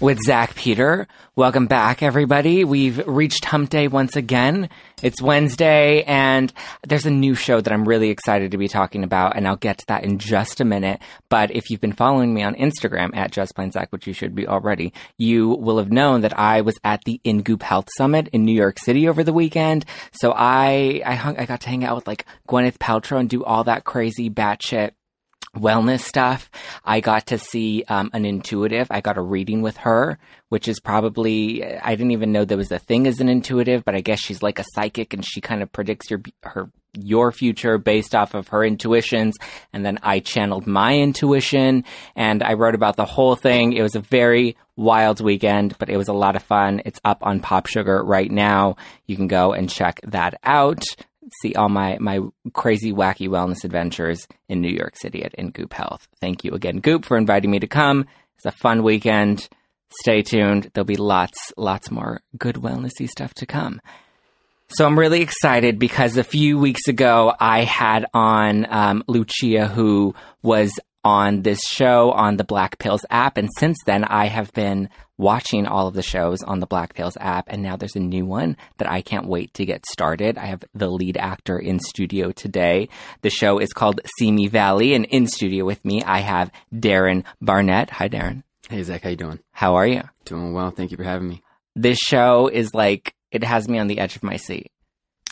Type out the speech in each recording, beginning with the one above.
with Zack Peter. Welcome back, everybody. We've reached hump day once again. It's Wednesday, and there's a new show that I'm really excited to be talking about, and I'll get to that in just a minute. But if you've been following me on Instagram at Just Plain Zack, which you should be already, you will have known that I was at the InGoop Health Summit in New York City over the weekend. So I I hung I got to hang out with like Gwyneth Paltrow and do all that crazy batshit wellness stuff. I got to see um, an intuitive. I got a reading with her, which is probably I didn't even know there was a thing as an intuitive, but I guess she's like a psychic and she kind of predicts your her your future based off of her intuitions. And then I channeled my intuition and I wrote about the whole thing. It was a very wild weekend, but it was a lot of fun. It's up on Pop Sugar right now. You can go and check that out see all my my crazy wacky wellness adventures in New York City at In Goop Health. Thank you again, Goop, for inviting me to come. It's a fun weekend. Stay tuned. There'll be lots lots more good wellnessy stuff to come. So I'm really excited because a few weeks ago I had on um, Lucia, who was on this show on the Black Pills app. And since then, I have been watching all of the shows on the Black Pills app. And now there's a new one that I can't wait to get started. I have the lead actor in studio today. The show is called Simi Valley. And in studio with me, I have Darren Barnet. Hi, Darren. Hey, Zack. How you doing? How are you? Doing well. Thank you for having me. This show is like, it has me on the edge of my seat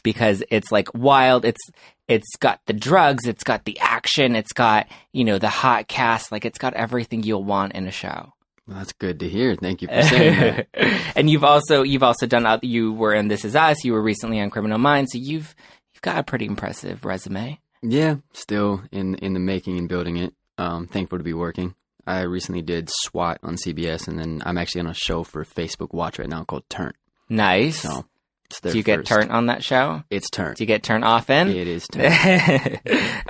because it's like wild. It's it's got the drugs, it's got the action, it's got you know the hot cast. Like it's got everything you'll want in a show. Well, that's good to hear. Thank you for saying that. and you've also you've also done you were in This Is Us. You were recently on Criminal Minds, so you've you've got a pretty impressive resume. Yeah, still in in the making and building it. Um, thankful to be working. I recently did SWAT on CBS, and then I'm actually on a show for Facebook Watch right now called Turn. Nice. So do you get turned on that show? It's Turn. Do you get turned often? It is Turn.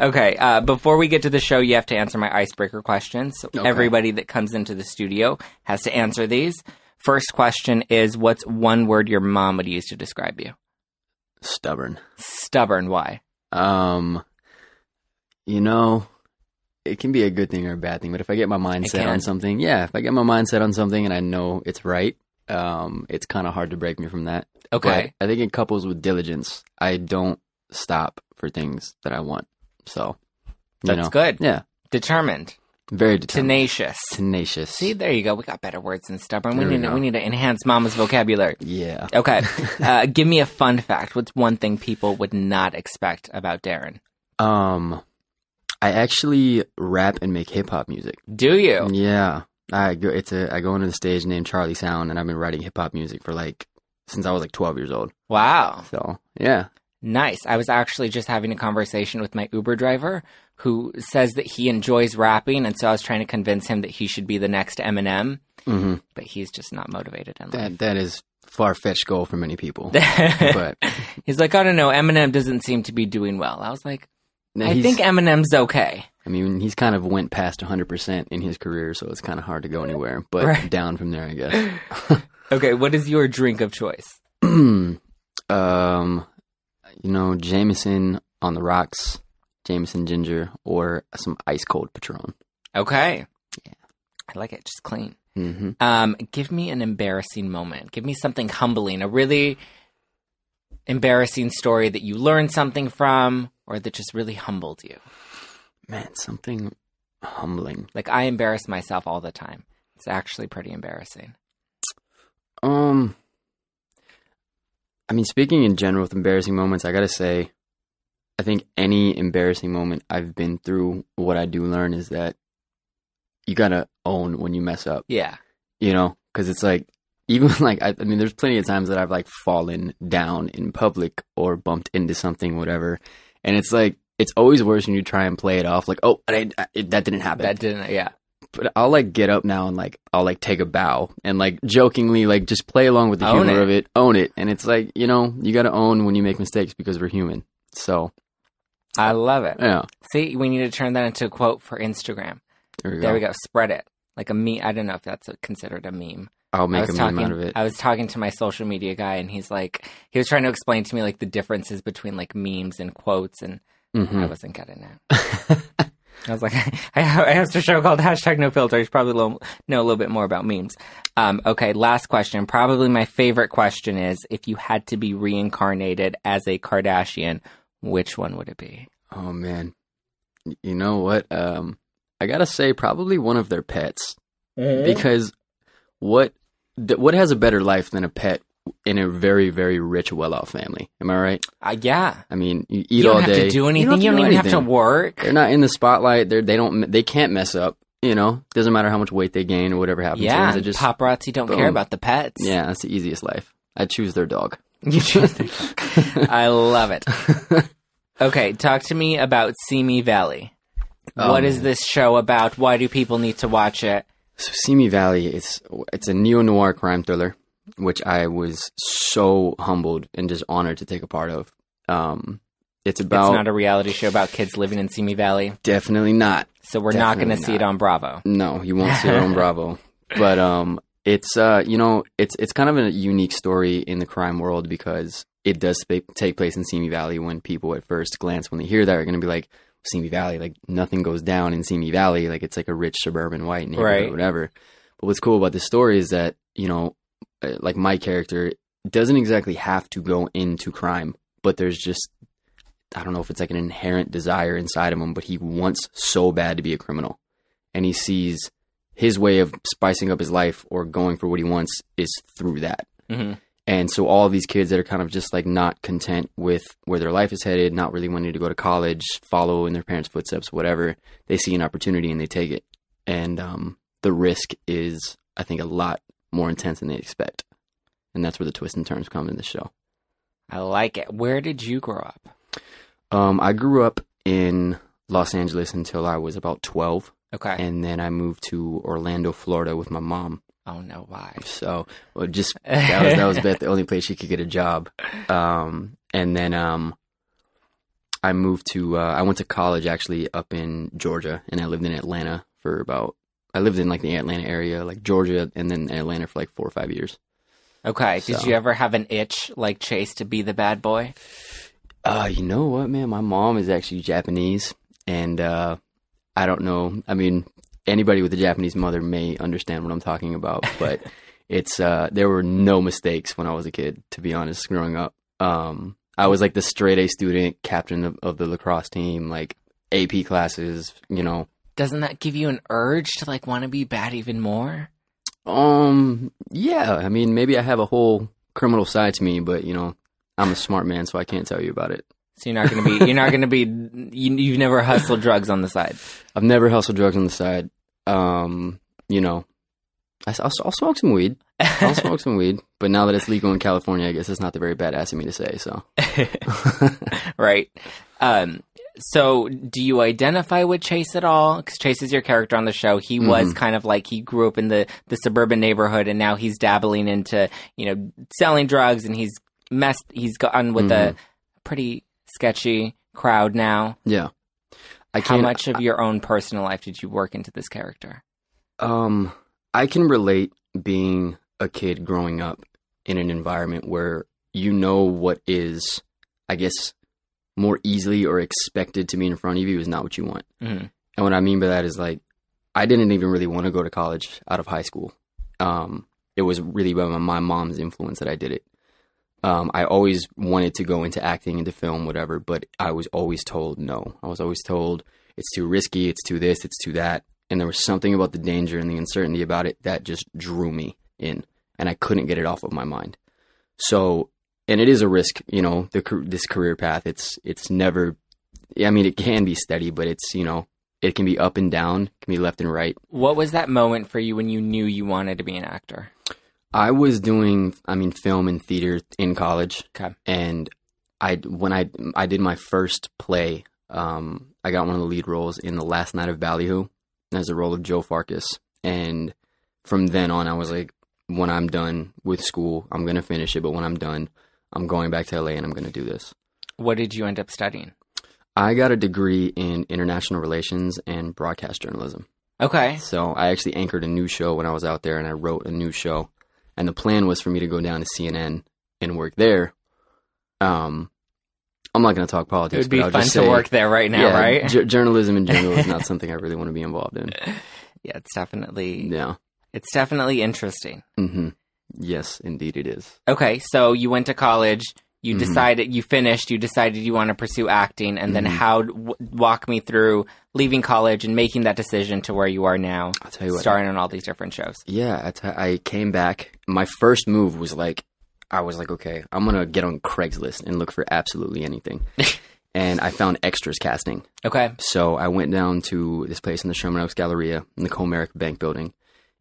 okay. Uh, before we get to the show, you have to answer my icebreaker questions. So Okay. everybody that comes into the studio has to answer these. First question is What's one word your mom would use to describe you? Stubborn. Stubborn. Why? Um, you know, it can be a good thing or a bad thing, but if I get my mind It set can. on something, yeah, if I get my mindset on something and I know it's right, um, it's kind of hard to break me from that. Okay. But I think it couples with diligence. I don't stop for things that I want. So, That's know. good. Yeah. Determined. Very determined. Tenacious. Tenacious. See, there you go. We got better words than stubborn. We There we need to, we need to enhance Mama's vocabulary. Yeah. Okay. uh, give me a fun fact. What's one thing people would not expect about Darren? Um, I actually rap and make hip hop music. Do you? Yeah. I go. It's a. I go into the stage named Charlie Sound, and I've been writing hip hop music for like since I was like 12 years old. Wow. So yeah. Nice. I was actually just having a conversation with my Uber driver who says that he enjoys rapping, and so I was trying to convince him that he should be the next Eminem, hmm but he's just not motivated in life. That that is far fetched goal for many people. but he's like, I don't know, Eminem doesn't seem to be doing well. I was like, I think Eminem's okay. I mean, he's kind of went past 100 percent in his career, so it's kind of hard to go anywhere. But Right. down from there, I guess. Okay, what is your drink of choice? um, you know, Jameson on the rocks, Jameson ginger, or some ice cold Patron. Okay. Yeah. I like it. Just clean. hmm Um, give me an embarrassing moment. Give me something humbling, a really embarrassing story that you learned something from or that just really humbled you. Man, something humbling. Like I embarrass myself all the time. It's actually pretty embarrassing. Um, I mean, speaking in general with embarrassing moments, I gotta say, I think any embarrassing moment I've been through, what I do learn is that you gotta own when you mess up. Yeah. you know because it's like even like I, I mean there's plenty of times that i've like fallen down in public or bumped into something whatever and it's like it's always worse when you try and play it off like oh I, I, that didn't happen That didn't yeah. but i'll like get up now and like i'll like take a bow and like jokingly like just play along with the Own humor it. of it own it and it's like you know you gotta own when you make mistakes because we're human so I love it. yeah See, we need to turn that into a quote for Instagram. there we go There we go. Spread it. Like a meme. I don't know if that's a, considered a meme. i'll make a was meme out of it I was talking to my social media guy, and he's like, he was trying to explain to me like the differences between like memes and quotes, and I Mhm. wasn't getting it. I was like, I, I host a show called hashtag No Filter. You should probably lo- know a little bit more about memes. Um, okay, last question. Probably my favorite question is: If you had to be reincarnated as a Kardashian, which one would it be? Oh man, you know what? Um, I gotta say, probably one of their pets because what th- what has a better life than a pet in a very very rich, well-off family? Am I right? Uh, yeah, I mean, you eat you don't all have day. to do anything. have You don't, do even have to work. They're not in the spotlight. They're they don't they can't mess up. You know, doesn't matter how much weight they gain or whatever happens. to Yeah, them. They just paparazzi don't care about the pets. yeah, that's the easiest life. I choose their dog. You choose the- I love it. Okay, talk to me about Simi Valley. Oh, what is this show about? Why do people need to watch it? So Simi Valley, it's it's a neo noir crime thriller, which I was so humbled and just honored to take a part of. Um, it's about it's not a reality show about kids living in Simi Valley, definitely not. so we're not going to see it on Bravo. No, you won't see it on Bravo. But um, it's uh, you know, it's it's kind of a unique story in the crime world because it does sp- take place in Simi Valley. When people at first glance, when they hear that, are going to be like, Simi Valley, like nothing goes down in Simi Valley. Like it's like a rich suburban white neighborhood, Right. or whatever. But what's cool about this story is that you know, like my character doesn't exactly have to go into crime, but there's just I don't know if it's like an inherent desire inside of him, but he wants so bad to be a criminal, and he sees his way of spicing up his life or going for what he wants is through that. hmm And so all of these kids that are kind of just like not content with where their life is headed, not really wanting to go to college, follow in their parents' footsteps, whatever, they see an opportunity and they take it. And um, the risk is, I think, a lot more intense than they expect. And that's where the twists and turns come in the show. I like it. Where did you grow up? Um, I grew up in Los Angeles until I was about 12. Okay. And then I moved to Orlando, Florida with my mom. oh no, why? So well, just that was that was about the only place she could get a job. Um, and then um, I moved to uh, I went to college actually up in Georgia, and I lived in Atlanta for about I lived in like the Atlanta area, like Georgia, and then Atlanta for like four or five years. Okay. Did you ever have an itch like Chase to be the bad boy? Uh, you know what, man? My mom is actually Japanese, and uh, I don't know. I mean, anybody with a Japanese mother may understand what I'm talking about, but it's uh, there were no mistakes when I was a kid. To be honest, growing up, um, I was like the straight A student, captain of, of the lacrosse team, like AP classes. You know, Doesn't that give you an urge to like want to be bad even more? um, yeah. I mean, maybe I have a whole criminal side to me, but you know, I'm a smart man, so I can't tell you about it. So you're not going to be. You're not going to be. You, you've never hustled drugs on the side. I've never hustled drugs on the side. Um, you know, I, will I'll smoke some weed. I'll smoke some weed. But now that it's legal in California, I guess it's not the very badass of me to say. So, right. Um, so, do you identify with Chase at all? Because Chase is your character on the show. He was Mhm. kind of like he grew up in the the suburban neighborhood, and now he's dabbling into you know selling drugs, and he's messed. He's gotten with a Mhm. pretty sketchy crowd now. yeah. I How much of your own personal life did you work into this character? Um, I can relate being a kid growing up in an environment where you know what is, I guess, more easily or expected to be in front of you is not what you want. Mhm. And what I mean by that is like, I didn't even really want to go to college out of high school. Um, it was really by my, my mom's influence that I did it. Um, I always wanted to go into acting, into film, whatever, but I was always told no. I was always told it's too risky, it's too this, it's too that. And there was something about the danger and the uncertainty about it that just drew me in, and I couldn't get it off of my mind. So, and it is a risk, you know, the this career path. It's it's never. I mean, it can be steady, but it's you know, it can be up and down, can be left and right. What was that moment for you when you knew you wanted to be an actor? I was doing, I mean, film and theater in college. Okay. And I, when I, I did my first play, um, I got one of the lead roles in The Last Night of Ballyhoo as a role of Joe Farkas. And from then on, I was like, when I'm done with school, I'm going to finish it. But when I'm done, I'm going back to LA and I'm going to do this. What did you end up studying? I got a degree in international relations and broadcast journalism. Okay. So I actually anchored a new show when I was out there, and I wrote a new show. And the plan was for me to go down to CNN and work there. Um, I'm not going to talk politics. It would be fun to say, work there right now, yeah, right? j- journalism in general is not something I really want to be involved in. yeah, it's definitely Yeah. it's definitely interesting. hmm Yes, indeed it is. Okay, so you went to college, you Mhm. decided you finished, you decided you want to pursue acting, and then Mhm. how w- walk me through leaving college and making that decision to where you are now, I'll tell you what. starring on all these different shows. Yeah, I, t- I came back. My first move was like, I was like, okay, I'm gonna get on Craigslist and look for absolutely anything. and I found extras casting. Okay, So I went down to this place in the Sherman Oaks Galleria in the Comerica Bank building,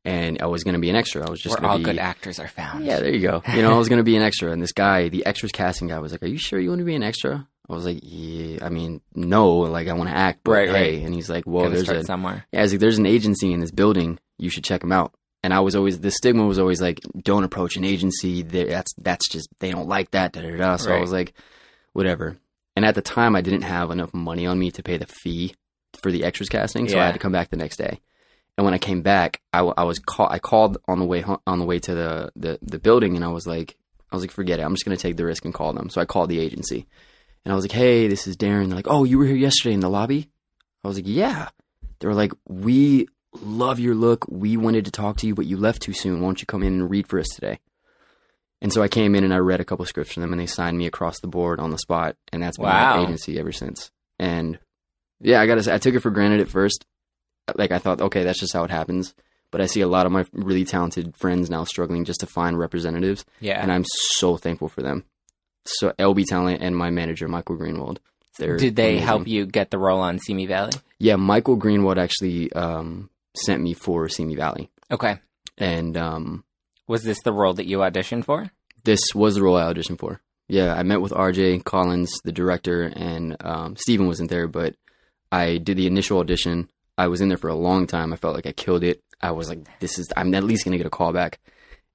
and I was gonna be an extra. I was just where all be, good actors are found. Yeah, there you go. You know, I was gonna be an extra, and this guy, the extras casting guy, was like, "Are you sure you want to be an extra?" I was like, "Yeah, I mean, no, like I want to act, but Right, hey." right. And he's like, "Well, there's a somewhere. yeah, I was like, there's an agency in this building. You should check them out. And I was always the stigma was always like, don't approach an agency. That's that's just they don't like that. Da, da, da. So I was like, whatever. And at the time, I didn't have enough money on me to pay the fee for the extras casting, so I had to come back the next day. And when I came back, I, I was call- I called on the way on the way to the, the the building, and I was like, I was like, forget it. I'm just gonna take the risk and call them. So I called the agency, and I was like, hey, this is Darren. They're like, oh, you were here yesterday in the lobby. I was like, yeah. They were like, we love your look. We wanted to talk to you, but you left too soon. Why don't you come in and read for us today? And so I came in and I read a couple scripts from them, and they signed me across the board on the spot, and that's been Wow. my agency ever since. And yeah, I gotta say, I took it for granted at first. Like I thought, okay, that's just how it happens. But I see a lot of my really talented friends now struggling just to find representatives, Yeah. and I'm so thankful for them. So LB Talent and my manager Michael Greenwald. They're Did they amazing. help you get the role on Simi Valley? Yeah, Michael Greenwald actually um, sent me for Simi Valley, Okay. and um, Was this the role that you auditioned for? this was the role I auditioned for. Yeah, I met with RJ Collins, the director, and um, Steven wasn't there, but I did the initial audition. I was in there for a long time. I felt like I killed it. I was like, this is, I'm at least going to get a call back.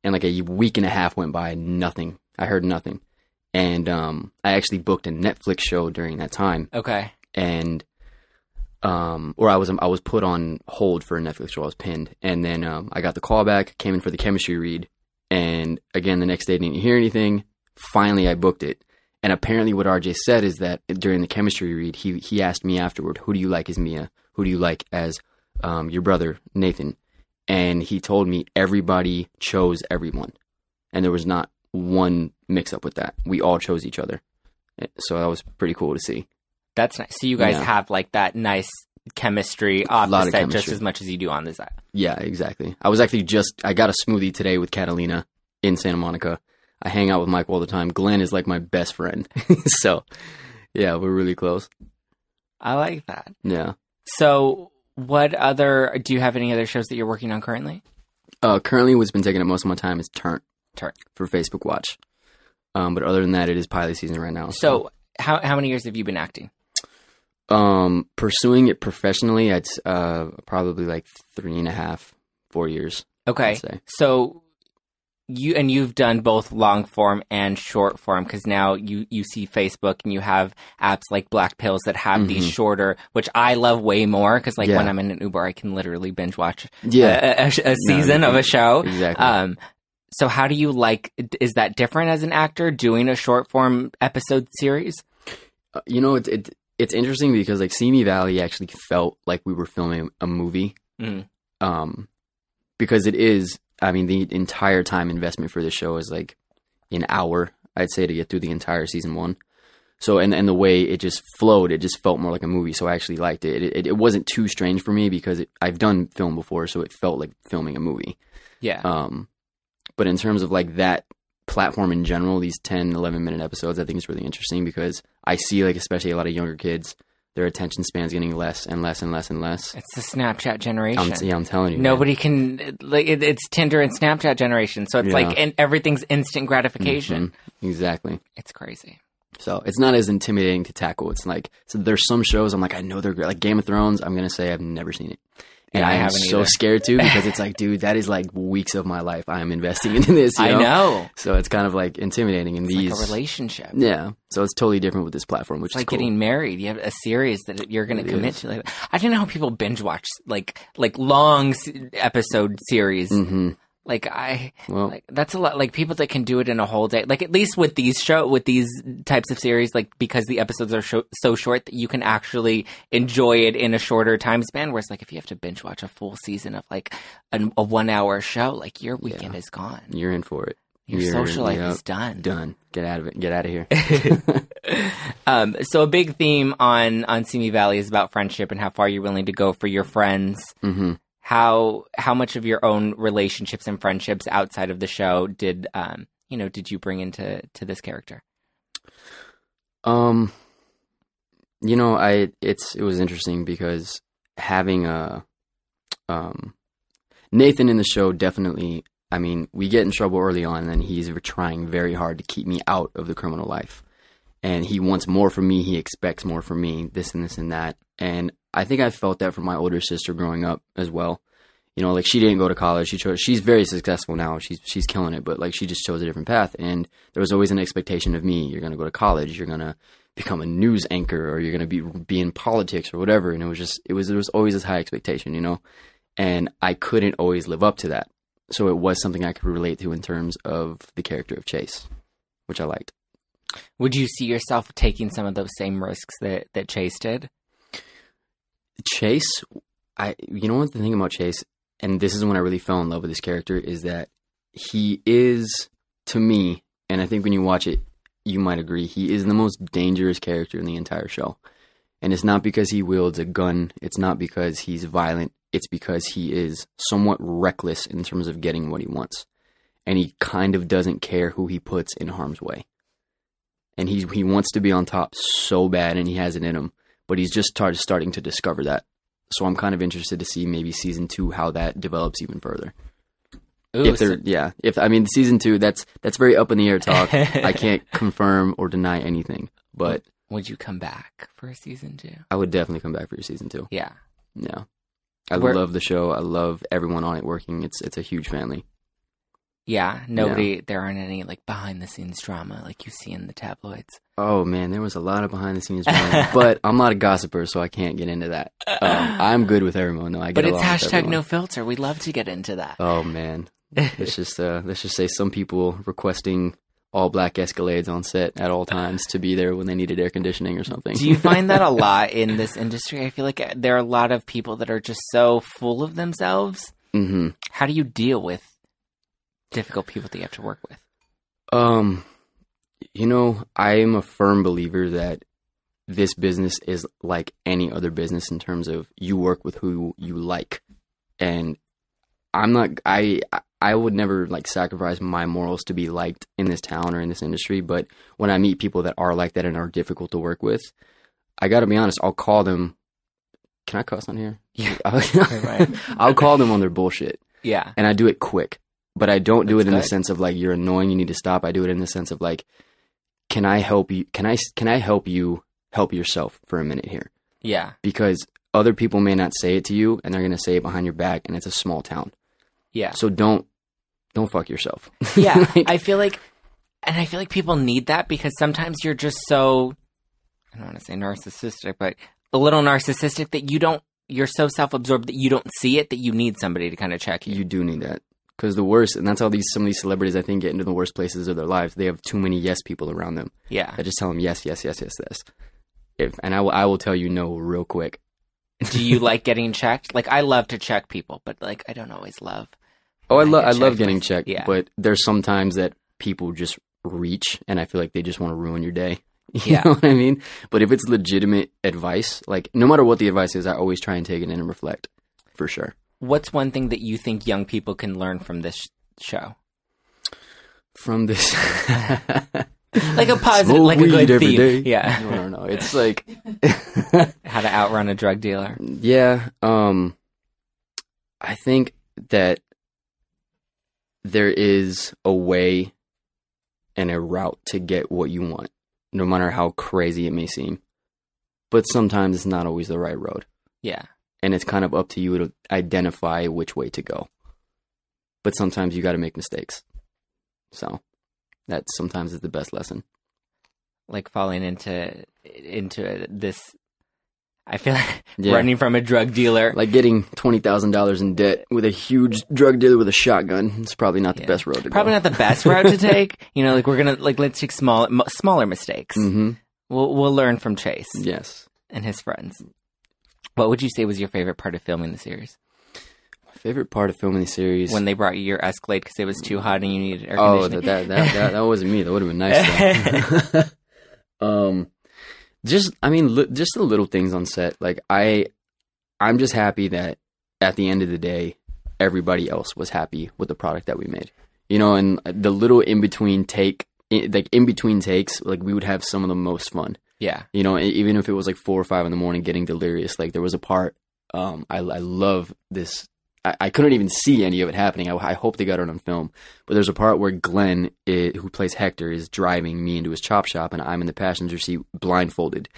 And like a week and a half went by, nothing. I heard nothing. And um, I actually booked a Netflix show during that time. Okay. and um or I was I was put on hold for a Netflix show. I was pinned, and then um I got the call back, came in for the chemistry read, and again the next day didn't hear anything. Finally, I booked it, and apparently what RJ said is that during the chemistry read, he he asked me afterward, "Who do you like as Mia? Who do you like as um your brother Nathan?" And he told me everybody chose everyone, and there was not one mix up with that. We all chose each other, so that was pretty cool to see. That's nice. So you guys Yeah. have like that nice chemistry off the set just as much as you do on the set. Yeah, exactly. I was actually just I got a smoothie today with Catalina in Santa Monica. I hang out with Mike all the time. Glenn is like my best friend. so, yeah, we're really close. I like that. Yeah. So, what other? Do you have any other shows that you're working on currently? Uh, currently, what's been taking up most of my time is Turn. Turn. for Facebook Watch. Um, but other than that, it is pilot season right now. So, how how many years have you been acting? um, pursuing it professionally, it's uh probably like three and a half, four years. Okay, so you and you've done both long form and short form because now you you see Facebook and you have apps like Black Pills that have these Mhm. shorter, which I love way more because like when I'm in an Uber, I can literally binge watch Yeah, a, a- a season of a show. exactly. Um, so how do you like? Is that different as an actor doing a short form episode series? Uh, you know, it's it, it's interesting because like Simi Valley actually felt like we were filming a movie. Mm. Um, because it is. I mean, the entire time investment for the show is like an hour. I'd say to get through the entire season one. So and and the way it just flowed, it just felt more like a movie. So I actually liked it. It it, it wasn't too strange for me because it, I've done film before, so it felt like filming a movie. Yeah. Um, but in terms of like that platform in general, these 10, 11 minute episodes, I think is really interesting because I see like especially a lot of younger kids, their attention spans getting less and less and less and less. it's the Snapchat generation. I'm, yeah, I'm telling you, man. Nobody can like it, it's Tinder and Snapchat generation, so it's Yeah. like and everything's instant gratification. Mhm, exactly. It's crazy. So it's not as intimidating to tackle. It's like so there's some shows I'm like I know they're great. Like Game of Thrones, I'm gonna say I've never seen it, and Yeah, I I am so either. scared too because it's like, dude, that is like weeks of my life I am investing into this. you I know. So it's kind of like intimidating. in It's these, like a relationship. yeah. So it's totally different with this platform, which It's is like cool. getting married. You have a series that you're going to commit is. to. Like, I don't know how people binge watch like like long episode series. hmm Like I Well, like that's a lot. Like people that can do it in a whole day. Like at least with these show with these types of series, like because the episodes are sho- so short that you can actually enjoy it in a shorter time span. Whereas like if you have to binge watch a full season of like an, a one hour show, like your weekend is gone. you're in for it. Your You're- social life yep. is done. Done. Get out of it. Get out of here. Um, so a big theme on on Simi Valley is about friendship and how far you're willing to go for your friends. hmm How how much of your own relationships and friendships outside of the show did um you know did you bring into to this character? Um, you know, I it's it was interesting because having a um Nathan in the show definitely. I mean, we get in trouble early on, and he's trying very hard to keep me out of the criminal life. And he wants more from me. He expects more from me. This and this and that. And I think I felt that from my older sister growing up as well. You know, like she didn't go to college. She chose. She's very successful now. She's she's killing it. But like she just chose a different path. And there was always an expectation of me. You're gonna go to college. You're gonna become a news anchor, or you're gonna be be in politics or whatever. And it was just it was there was always this high expectation. You know, and I couldn't always live up to that. So it was something I could relate to in terms of the character of Chase, which I liked. Would you see yourself taking some of those same risks that that Chase did? Chase, I you know what the thing about Chase, and this is when I really fell in love with this character, is that he is to me, and I think when you watch it, you might agree, he is the most dangerous character in the entire show. And it's not because he wields a gun, it's not because he's violent, it's because he is somewhat reckless in terms of getting what he wants. And he kind of doesn't care who he puts in harm's way. And he's he wants to be on top so bad and he has it in him but he's just start, starting to discover that. So I'm kind of interested to see maybe season two how that develops even further. Ooh, if they're yeah, if I mean season two, that's that's very up in the air talk. I can't confirm or deny anything, but would you come back for a season two? I would definitely come back for your season two. Yeah. Yeah, I Where- love the show. I love everyone on it working. It's it's a huge family. Yeah, nobody. There aren't any like behind the scenes drama like you see in the tabloids. Oh man, there was a lot of behind the scenes drama, but I'm not a gossiper, so I can't get into that. Um, I'm good with everyone. though. I get but it's hashtag no filter. We'd love to get into that. Oh man, let's just uh, let's just say some people requesting all black Escalades on set at all times to be there when they needed air conditioning or something. Do you find that a lot in this industry? I feel like uh, there are a lot of people that are just so full of themselves. hmm How do you deal with difficult people that you have to work with? Um, you know, I am a firm believer that this business is like any other business in terms of you work with who you like, and I'm not. I I would never like sacrifice my morals to be liked in this town or in this industry. But when I meet people that are like that and are difficult to work with, I got to be honest. I'll call them. Can I cuss on here? Yeah. I'll, I'll call them on their bullshit Yeah. and I do it quick. But I don't do That's it in the sense of like you're annoying, you need to stop. I do it in the sense of like, can I help you? Can I can I help you help yourself for a minute here? Yeah. Because other people may not say it to you, and they're gonna say it behind your back, and it's a small town. Yeah. So don't don't fuck yourself. Yeah. Like, I feel like, and I feel like people need that because sometimes you're just so, I don't want to say narcissistic, but a little narcissistic that you don't, you're so self absorbed that you don't see it that you need somebody to kind of check you. you do need that because the worst, and that's how these some of these celebrities I think get into the worst places of their lives. They have too many yes people around them Yeah. I just tell them yes, yes, yes, yes, yes. if and I will I will tell you no real quick. Do you like getting checked? Like I love to check people, but like I don't always love. Oh, I I love I love getting myself. checked, Yeah. but there's sometimes that people just reach, and I feel like they just want to ruin your day. You Yeah. know what I mean? But if it's legitimate advice, like no matter what the advice is, I always try and take it in and reflect, for sure. What's one thing that you think young people can learn from this sh- show? From this, Like a positive, Smoke like a good every theme. day. Yeah, no, no, no. It's like, how to outrun a drug dealer. yeah. Um, I think that there is a way and a route to get what you want, no matter how crazy it may seem. But sometimes it's not always the right road. Yeah, and it's kind of up to you to identify which way to go. But sometimes you got to make mistakes. So that sometimes is the best lesson. like falling into into this. I feel like Yeah. running from a drug dealer. Like getting twenty thousand dollars in debt with a huge drug dealer with a shotgun. It's probably not the Yeah. best road to Probably go. not the best route to take. You know, like we're gonna like let's take small, smaller mistakes. hmm We'll we'll learn from Chase Yes. and his friends. What would you say was your favorite part of filming the series? My favorite part of filming the series. When they brought you your Escalade because it was too hot and you needed air oh, conditioning. that, that that that that wasn't me. That would have been nice. Um, just I mean, li- just the little things on set. Like I, I'm just happy that at the end of the day, everybody else was happy with the product that we made. You know, and the little in between take, i- like in between takes, like we would have some of the most fun. Yeah, You know, even if it was like four or five in the morning, getting delirious. Like there was a part. Um, I I love this. I, I couldn't even see any of it happening. I, I hope they got it on film. But there's a part where Glenn, i who plays Hector, is driving me into his chop shop, and I'm in the passenger seat, blindfolded.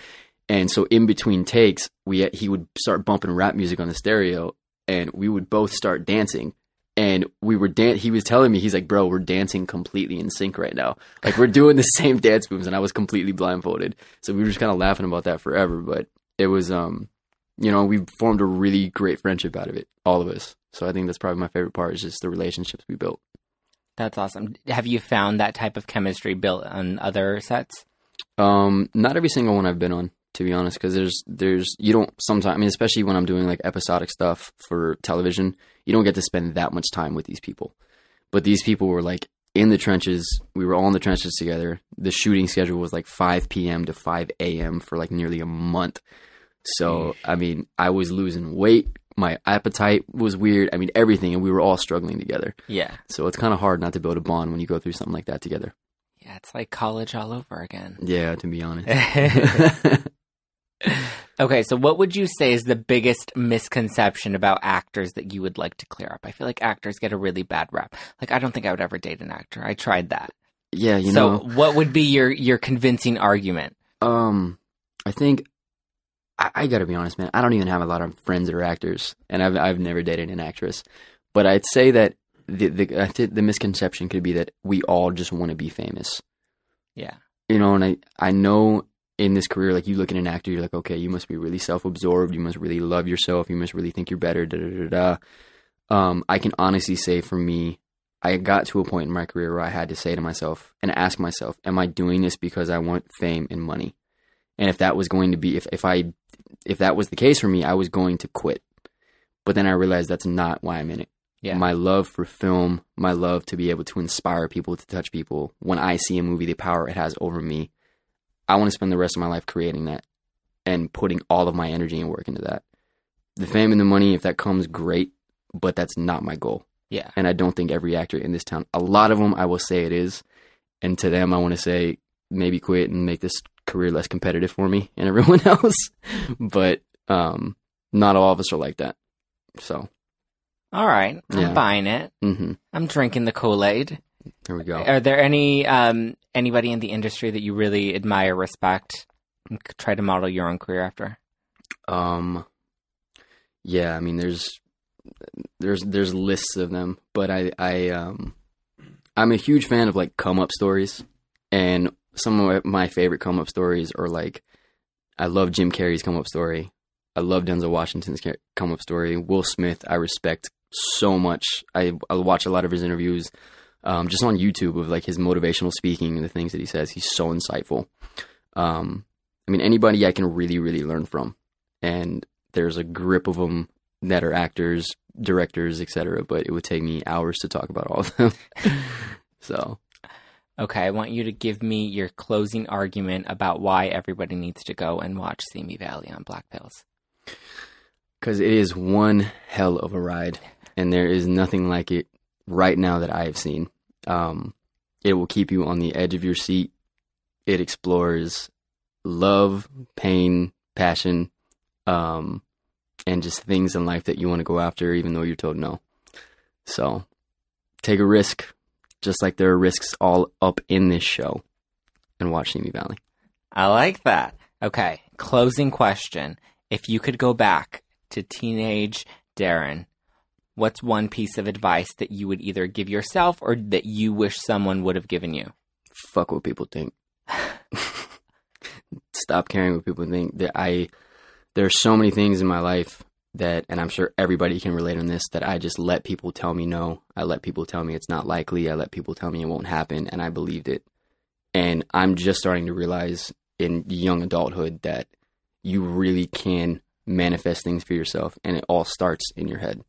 And so in between takes, we he would start bumping rap music on the stereo, and we would both start dancing. And we were dan- He was telling me, he's like, "Bro, we're dancing completely in sync right now. Like we're doing the same dance moves." And I was completely blindfolded. So we were just kind of laughing about that forever. But it was, um, you know, we formed a really great friendship out of it, all of us. So I think that's probably my favorite part is just the relationships we built. that's awesome. Have you found that type of chemistry built on other sets? Um, not every single one I've been on, to be honest, because there's there's you don't sometimes. I mean, especially when I'm doing like episodic stuff for television, you don't get to spend that much time with these people. But these people were like in the trenches. We were all in the trenches together. The shooting schedule was like 5 p.m. to 5 a.m. for like nearly a month. So I mean, I was losing weight. My appetite was weird. I mean, everything, and we were all struggling together. Yeah, So it's kind of hard not to build a bond when you go through something like that together. yeah, it's like college all over again. Yeah, to be honest. okay, so what would you say is the biggest misconception about actors that you would like to clear up? I feel like actors get a really bad rep. Like I don't think I would ever date an actor. I tried that. yeah, you so know. So what would be your your convincing argument? Um, I think I, I got to be honest, man. I don't even have a lot of friends that are actors, and I've I've never dated an actress. But I'd say that the the the misconception could be that we all just want to be famous, Yeah. you know. And I I know in this career, like you look at an actor, you're like, okay, you must be really self absorbed. You must really love yourself. You must really think you're better. Da da da da. Um, I can honestly say for me, I got to a point in my career where I had to say to myself and ask myself, am I doing this because I want fame and money? And if that was going to be, if, if I, if that was the case for me, I was going to quit. But then I realized that's not why I'm in it. Yeah. My love for film, my love to be able to inspire people, to touch people. When I see a movie, the power it has over me, I want to spend the rest of my life creating that and putting all of my energy and work into that. The fame and the money, if that comes, great, but that's not my goal yeah. and I don't think every actor in this town. A lot of them, I will say it is, and to them, I want to say maybe quit and make this career less competitive for me and everyone else. but um, not all of us are like that. So, All right. I'm Yeah. buying it. Mm-hmm. I'm drinking the Kool-Aid. there we go. Are there any um anybody in the industry that you really admire, respect, and try to model your own career after? Um, yeah, I mean, there's there's there's lists of them, but I I um I'm a huge fan of like come up stories, and some of my favorite come up stories are like I love Jim Carrey's come up story. I love Denzel Washington's come up story. Will Smith, I respect so much. I I watch a lot of his interviews, um, just on YouTube of like his motivational speaking and the things that he says. He's so insightful. Um, I mean, anybody I can really, really learn from. And there's a grip of them that are actors, directors, etc. But it would take me hours to talk about all of them. so, Okay, I want you to give me your closing argument about why everybody needs to go and watch Simi Valley on Black Pills. because it is one hell of a ride, and there is nothing like it right now that I have seen. Um, it will keep you on the edge of your seat. It explores love, pain, passion, um, and just things in life that you want to go after, even though you're told no. So, take a risk, just like there are risks all up in this show, and watch Simi Valley. I like that. Okay, closing question. If you could go back to teenage Darren, what's one piece of advice that you would either give yourself or that you wish someone would have given you? fuck what people think. Stop caring what people think. That I there are so many things in my life that and I'm sure everybody can relate on this that I just let people tell me no. I let people tell me it's not likely. I let people tell me it won't happen and I believed it. And I'm just starting to realize in young adulthood that you really can manifest things for yourself and it all starts in your head.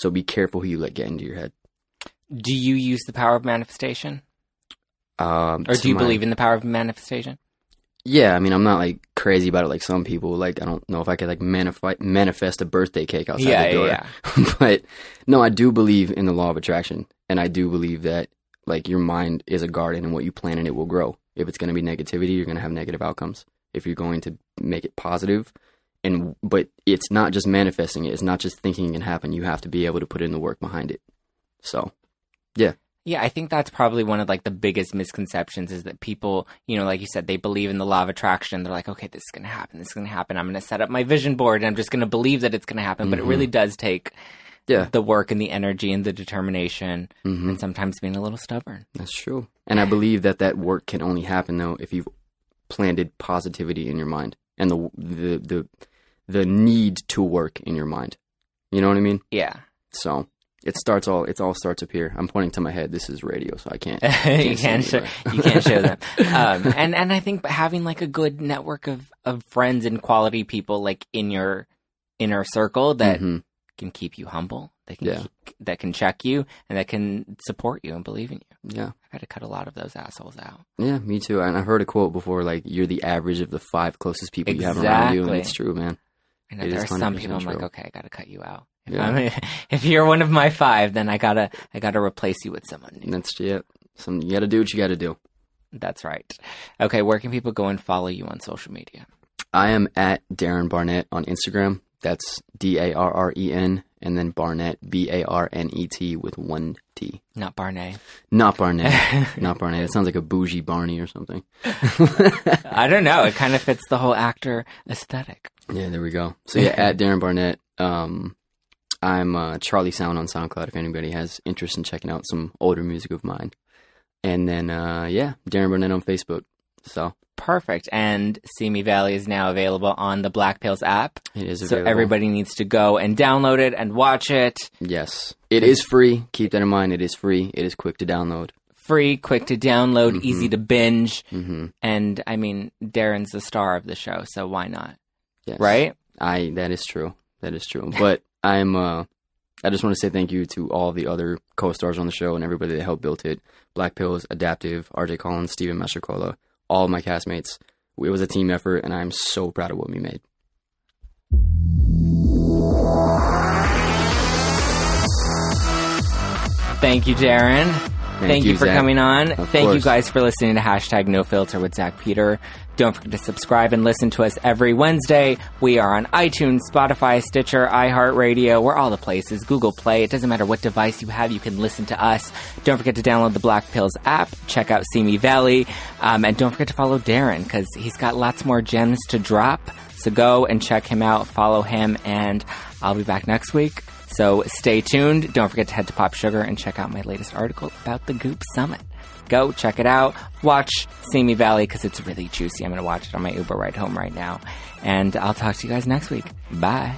So be careful who you let get into your head. Do you use the power of manifestation? Um, Or do you my- believe in the power of manifestation? Yeah, I mean, I'm not like crazy about it like some people. Like, I don't know if I could like manifest manifest a birthday cake outside Yeah, the door. yeah, but no, I do believe in the law of attraction, and I do believe that like your mind is a garden, and what you plant in it will grow. If it's going to be negativity, you're going to have negative outcomes. If you're going to make it positive, and but it's not just manifesting it. It's not just thinking it can happen. You have to be able to put in the work behind it. So, Yeah, Yeah, I think that's probably one of like the biggest misconceptions is that people, you know, like you said, they believe in the law of attraction. They're like, okay, this is going to happen. This is going to happen. I'm going to set up my vision board and I'm just going to believe that it's going to happen. But it really does take yeah, the work and the energy and the determination hmm and sometimes being a little stubborn. That's true. And I believe that that work can only happen though if you've planted positivity in your mind and the the the the need to work in your mind. You know what I mean? Yeah. So it starts all it all starts up here. I'm pointing to my head. This is radio, so I can't. you can't show you can't show them. Um, and and I think having like a good network of of friends and quality people like in your inner circle that Mhm. can keep you humble, that can Yeah. keep, that can check you, and that can support you and believe in you. Yeah, I've had to cut a lot of those assholes out. yeah, me too. And I heard a quote before, like you're the average of the five closest people you have around you, and Exactly. it's true, man. I know It there are some people I'm like, okay, I gotta cut you out. If, Yeah. I'm, if you're one of my five, then I gotta I gotta replace you with someone new. That's yeah. Some you got to do what you got to do. That's right. Okay, where can people go and follow you on social media? I am at Darren Barnet on Instagram. That's D A R R E N, and then Barnet B A R N E T with one T. Not Barney. Not Barnett. Not Barnett. It sounds like a bougie Barney or something. I don't know. It kind of fits the whole actor aesthetic. Yeah, there we go. So yeah, at Darren Barnet. Um, I'm uh, Charlie Sound on SoundCloud. If anybody has interest in checking out some older music of mine, and then uh, yeah, Darren Barnet on Facebook. So Perfect. And Simi Valley is now available on the Black Pills app. it is So everybody needs to go and download it and watch it. Yes, it is free. Keep that in mind. It is free. It is quick to download. Free, quick to download, Mhm. easy to binge. hmm And I mean, Darren's the star of the show, so why not? Yes. Right? I that is true. That is true. But I'm uh I just want to say thank you to all the other co-stars on the show and everybody that helped build it. Black Pills, Adaptive, RJ Collins, Steven Mastrocola, all my castmates. It was a team effort and I'm so proud of what we made. Thank you, Darren. Thank, you, for Zack. coming on. Of Thank you guys for listening to hashtag No Filter with Zack Peter. Don't forget to subscribe and listen to us every Wednesday. We are on iTunes, Spotify, Stitcher, iHeartRadio. We're all the places. Google Play. It doesn't matter what device you have, you can listen to us. Don't forget to download the Black Pills app. Check out Simi Valley. Um, and don't forget to follow Darren because he's got lots more gems to drop. So go and check him out, follow him, and I'll be back next week. So stay tuned. Don't forget to head to Pop Sugar and check out my latest article about the Goop Summit. Go check it out. Watch Simi Valley because it's really juicy. I'm going to watch it on my Uber ride home right now. And I'll talk to you guys next week. Bye.